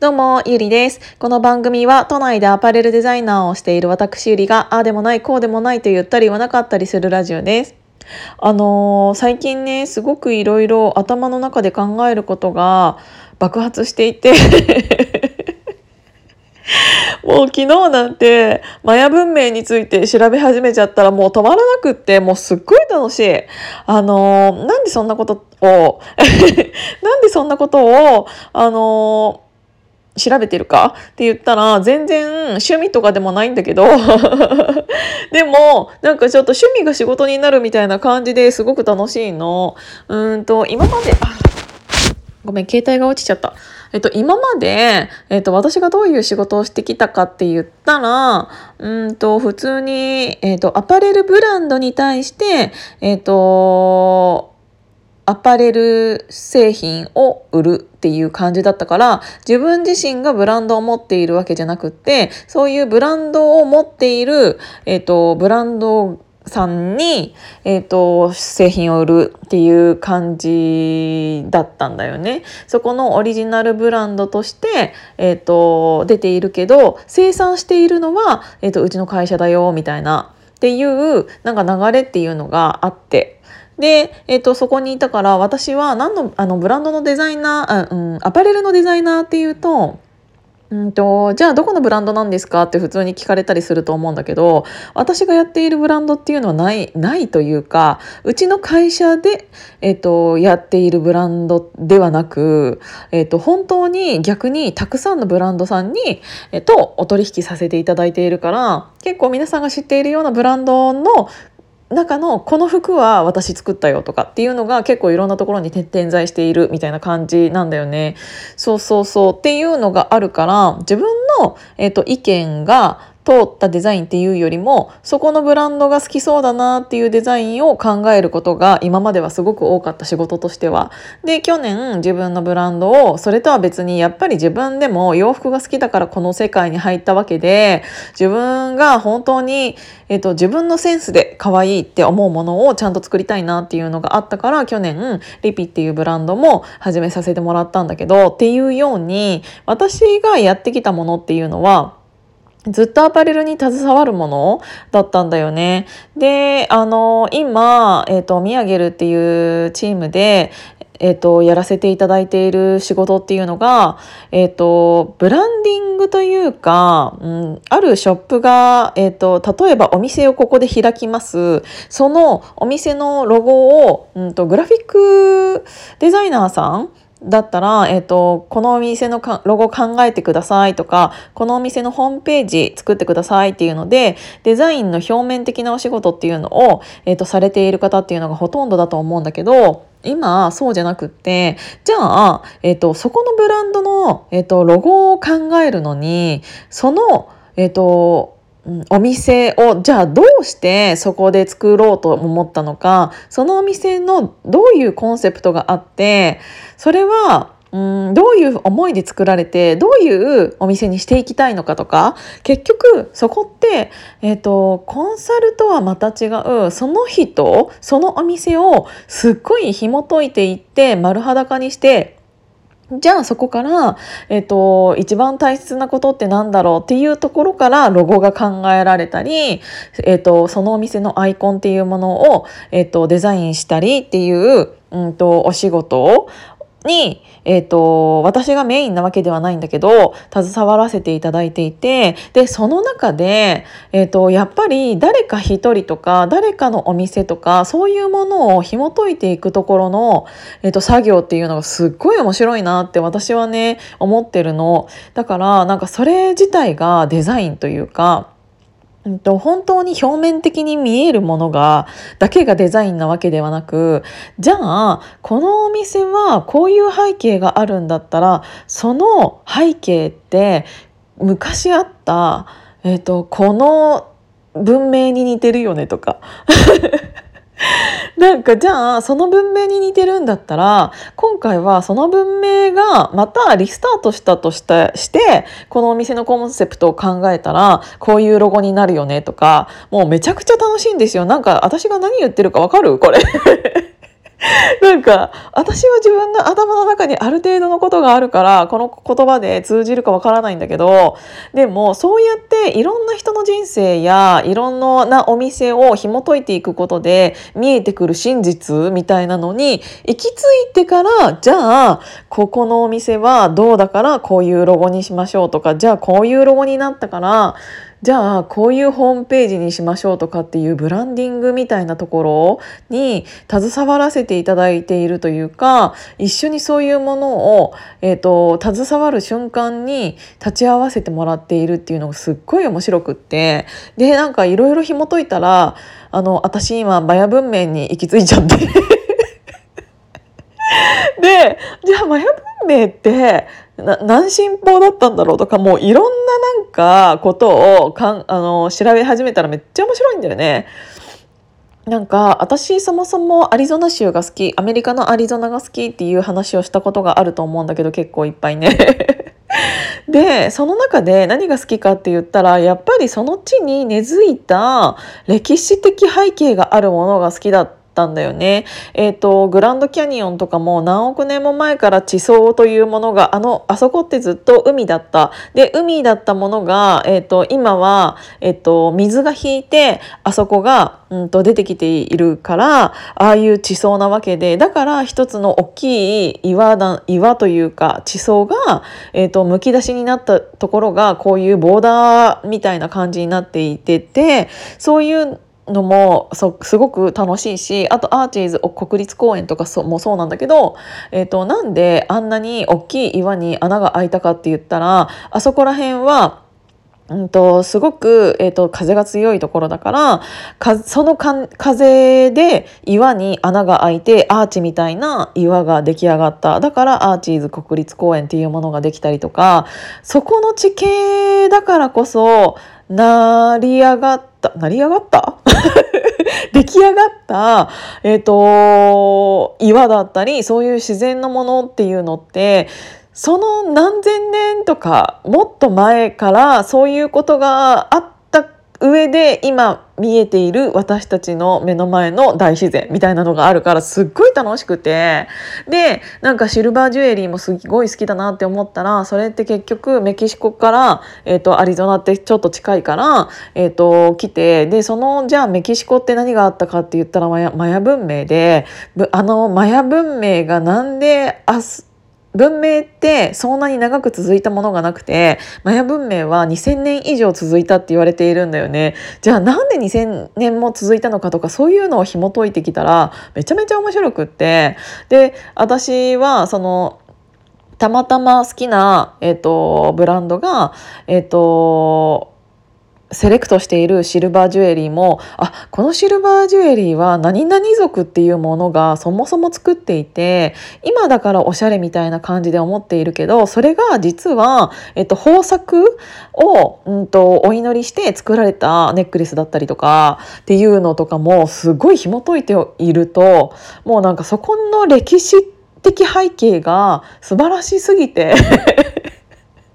どうも、ゆりです。この番組は都内でアパレルデザイナーをしている私ゆりが、ああでもない、こうでもないと言ったり言わなかったりするラジオです。あのー最近ね、すごくいろいろ頭の中で考えることが爆発していて、もう昨日なんてマヤ文明について調べ始めちゃったらもう止まらなくってもうすっごい楽しい。あのーなんでそんなことを なんでそんなことをあのー調べてるか？って言ったら全然趣味とかでもないんだけど でもなんかちょっと趣味が仕事になるみたいな感じですごく楽しいの。うーんと今までごめん携帯が落ちちゃった。えっと、今まで、えっと、私がどういう仕事をしてきたかって言ったら、うんと、普通に、えっと、アパレルブランドに対して、えっと、アパレル製品を売るっていう感じだったから自分自身がブランドを持っているわけじゃなくてそういうブランドを持っている、えっとブランドさんに、えっと製品を売るっていう感じだったんだよね。そこのオリジナルブランドとして、えっと出ているけど生産しているのは、えっとうちの会社だよみたいなっていうなんか流れっていうのがあって。で、えっとそこにいたから私は何のあのブランドのデザイナーあ、うん、アパレルのデザイナーっていうとうんとじゃあどこのブランドなんですか？って普通に聞かれたりすると思うんだけど私がやっているブランドっていうのはないないというかうちの会社で、えっとやっているブランドではなく、えっと本当に逆にたくさんのブランドさんに、えっとお取引させていただいているから結構皆さんが知っているようなブランドの中のこの服は私作ったよとかっていうのが結構いろんなところに点在しているみたいな感じなんだよね。そうそうそうっていうのがあるから自分の、えっと意見が通ったデザインっていうよりもそこのブランドが好きそうだなっていうデザインを考えることが今まではすごく多かった仕事としては。で去年自分のブランドをそれとは別にやっぱり自分でも洋服が好きだからこの世界に入ったわけで自分が本当に、えっと自分のセンスで可愛いって思うものをちゃんと作りたいなっていうのがあったから去年リピっていうブランドも始めさせてもらったんだけどっていうように私がやってきたものっていうのはずっとアパレルに携わるものだったんだよね。で、あの、今、えっ、と、ミヤゲルっていうチームで、えっ、と、やらせていただいている仕事っていうのが、えっ、と、ブランディングというか、うん、あるショップが、えっ、と、例えばお店をここで開きます。そのお店のロゴを、うんと、グラフィックデザイナーさんだったら、えっとこのお店のロゴ考えてくださいとかこのお店のホームページ作ってくださいっていうのでデザインの表面的なお仕事っていうのを、えっとされている方っていうのがほとんどだと思うんだけど今そうじゃなくってじゃあ、えっとそこのブランドの、えっとロゴを考えるのにその、えっとうんお店をじゃあどうしてそこで作ろうと思ったのかそのお店のどういうコンセプトがあってそれはうんどういう思いで作られてどういうお店にしていきたいのかとか結局そこって、えー、とコンサルとはまた違うその人そのお店をすっごい紐解いていって丸裸にしてじゃあそこから、えっと一番大切なことって何だろうっていうところからロゴが考えられたり、えっとそのお店のアイコンっていうものを、えっとデザインしたりっていう、うん、とお仕事をに、えっと私がメインなわけではないんだけど携わらせていただいていてでその中で、えっとやっぱり誰か一人とか誰かのお店とかそういうものを紐解いていくところの、えっと作業っていうのがすっごい面白いなって私はね思ってるの。だからなんかそれ自体がデザインというかうんと本当に表面的に見えるものがだけがデザインなわけではなくじゃあこのお店はこういう背景があるんだったらその背景って昔あった、えっとこの文明に似てるよねとか。なんかじゃあその文明に似てるんだったら今回はその文明がまたリスタートしたとしたしてこのお店のコンセプトを考えたらこういうロゴになるよねとかもうめちゃくちゃ楽しいんですよ。なんか私が何言ってるかわかる？これ。なんか私は自分の頭の中にある程度のことがあるからこの言葉で通じるかわからないんだけどでもそうやっていろんな人の人生やいろんなお店を紐解いていくことで見えてくる真実みたいなのに行き着いてからじゃあここのお店はどうだからこういうロゴにしましょうとかじゃあこういうロゴになったからじゃあこういうホームページにしましょうとかっていうブランディングみたいなところに携わらせていただいているというか一緒にそういうものを、えーと、携わる瞬間に立ち会わせてもらっているっていうのがすっごい面白くってでなんかいろいろ紐解いたらあの私今マヤ文明に行き着いちゃって。でじゃあマヤ文明って何進法だったんだろうとかもういろんななんかことをかんあの調べ始めたらめっちゃ面白いんだよね。なんか私そもそもアリゾナ州が好きアメリカのアリゾナが好きっていう話をしたことがあると思うんだけど結構いっぱいね。でその中で何が好きかって言ったらやっぱりその地に根付いた歴史的背景があるものが好きだったたんだよね。えっ、ー、とグランドキャニオンとかも何億年も前から地層というものがあのあそこってずっと海だった。で海だったものが、えーと、今は、えーと、水が引いてあそこが、うんと、出てきているからああいう地層なわけでだから一つの大きい岩だ岩というか地層が、えーと、とむき出しになったところがこういうボーダーみたいな感じになっていててそういうのもすごく楽しいしあとアーチーズ国立公園とかもそうなんだけど、えーと、なんであんなに大きい岩に穴が開いたかって言ったらあそこら辺はうんと、すごく、えーと、風が強いところだからかそのか風で岩に穴が開いてアーチみたいな岩が出来上がった。だからアーチーズ国立公園っていうものができたりとかそこの地形だからこそ成り上がった。成り上がった？出来上がった、えーと、岩だったりそういう自然のものっていうのってその何千年とかもっと前からそういうことがあっ上で今見えている私たちの目の前の大自然みたいなのがあるからすっごい楽しくて。でなんかシルバージュエリーもすごい好きだなって思ったらそれって結局メキシコから、えーと、アリゾナってちょっと近いから、えーと、来てでそのじゃあメキシコって何があったかって言ったらマヤマヤ文明であのマヤ文明がなんで明日文明ってそんなに長く続いたものがなくてマヤ文明は2000年以上続いたって言われているんだよね。じゃあなんで2000年も続いたのかとかそういうのを紐解いてきたらめちゃめちゃ面白くって。で私はそのたまたま好きな、えーと、ブランドがえっ、ー、とセレクトしているシルバージュエリーもあこのシルバージュエリーは何々族っていうものがそもそも作っていて今だからおしゃれみたいな感じで思っているけどそれが実は、えっと、豊作を、うんと、お祈りして作られたネックレスだったりとかっていうのとかもすごい紐解いているともうなんかそこの歴史的背景が素晴らしすぎて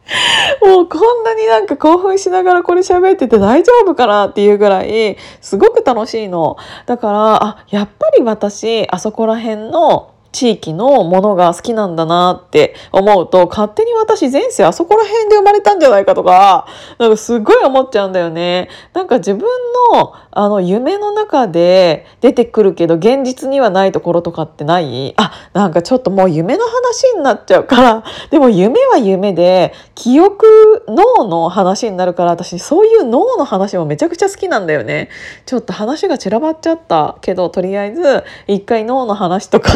もうこんなになんか興奮しながらこれ喋ってて大丈夫かなっていうぐらいすごく楽しいの。だからあやっぱり私あそこら辺の地域のものが好きなんだなって思うと勝手に私前世あそこら辺で生まれたんじゃないかとかなんかすごい思っちゃうんだよね。なんか自分のあの夢の中で出てくるけど現実にはないところとかってない？あなんかちょっともう夢の話になっちゃうから でも夢は夢で記憶脳の話になるから私そういう脳の話もめちゃくちゃ好きなんだよね。ちょっと話が散らばっちゃったけどとりあえず一回脳の話とか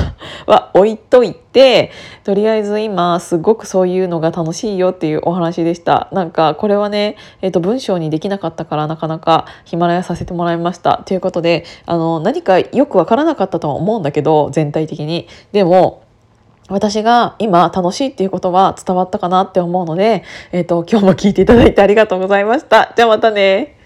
は置いといてとりあえず今すごくそういうのが楽しいよっていうお話でしたなんかこれはね、えー、と文章にできなかったからなかなかヒマラヤさせてもらいましたということであの何かよくわからなかったとは思うんだけど全体的にでも私が今楽しいっていうことは伝わったかなって思うので、えーと今日も聞いていただいてありがとうございました。じゃあまたね。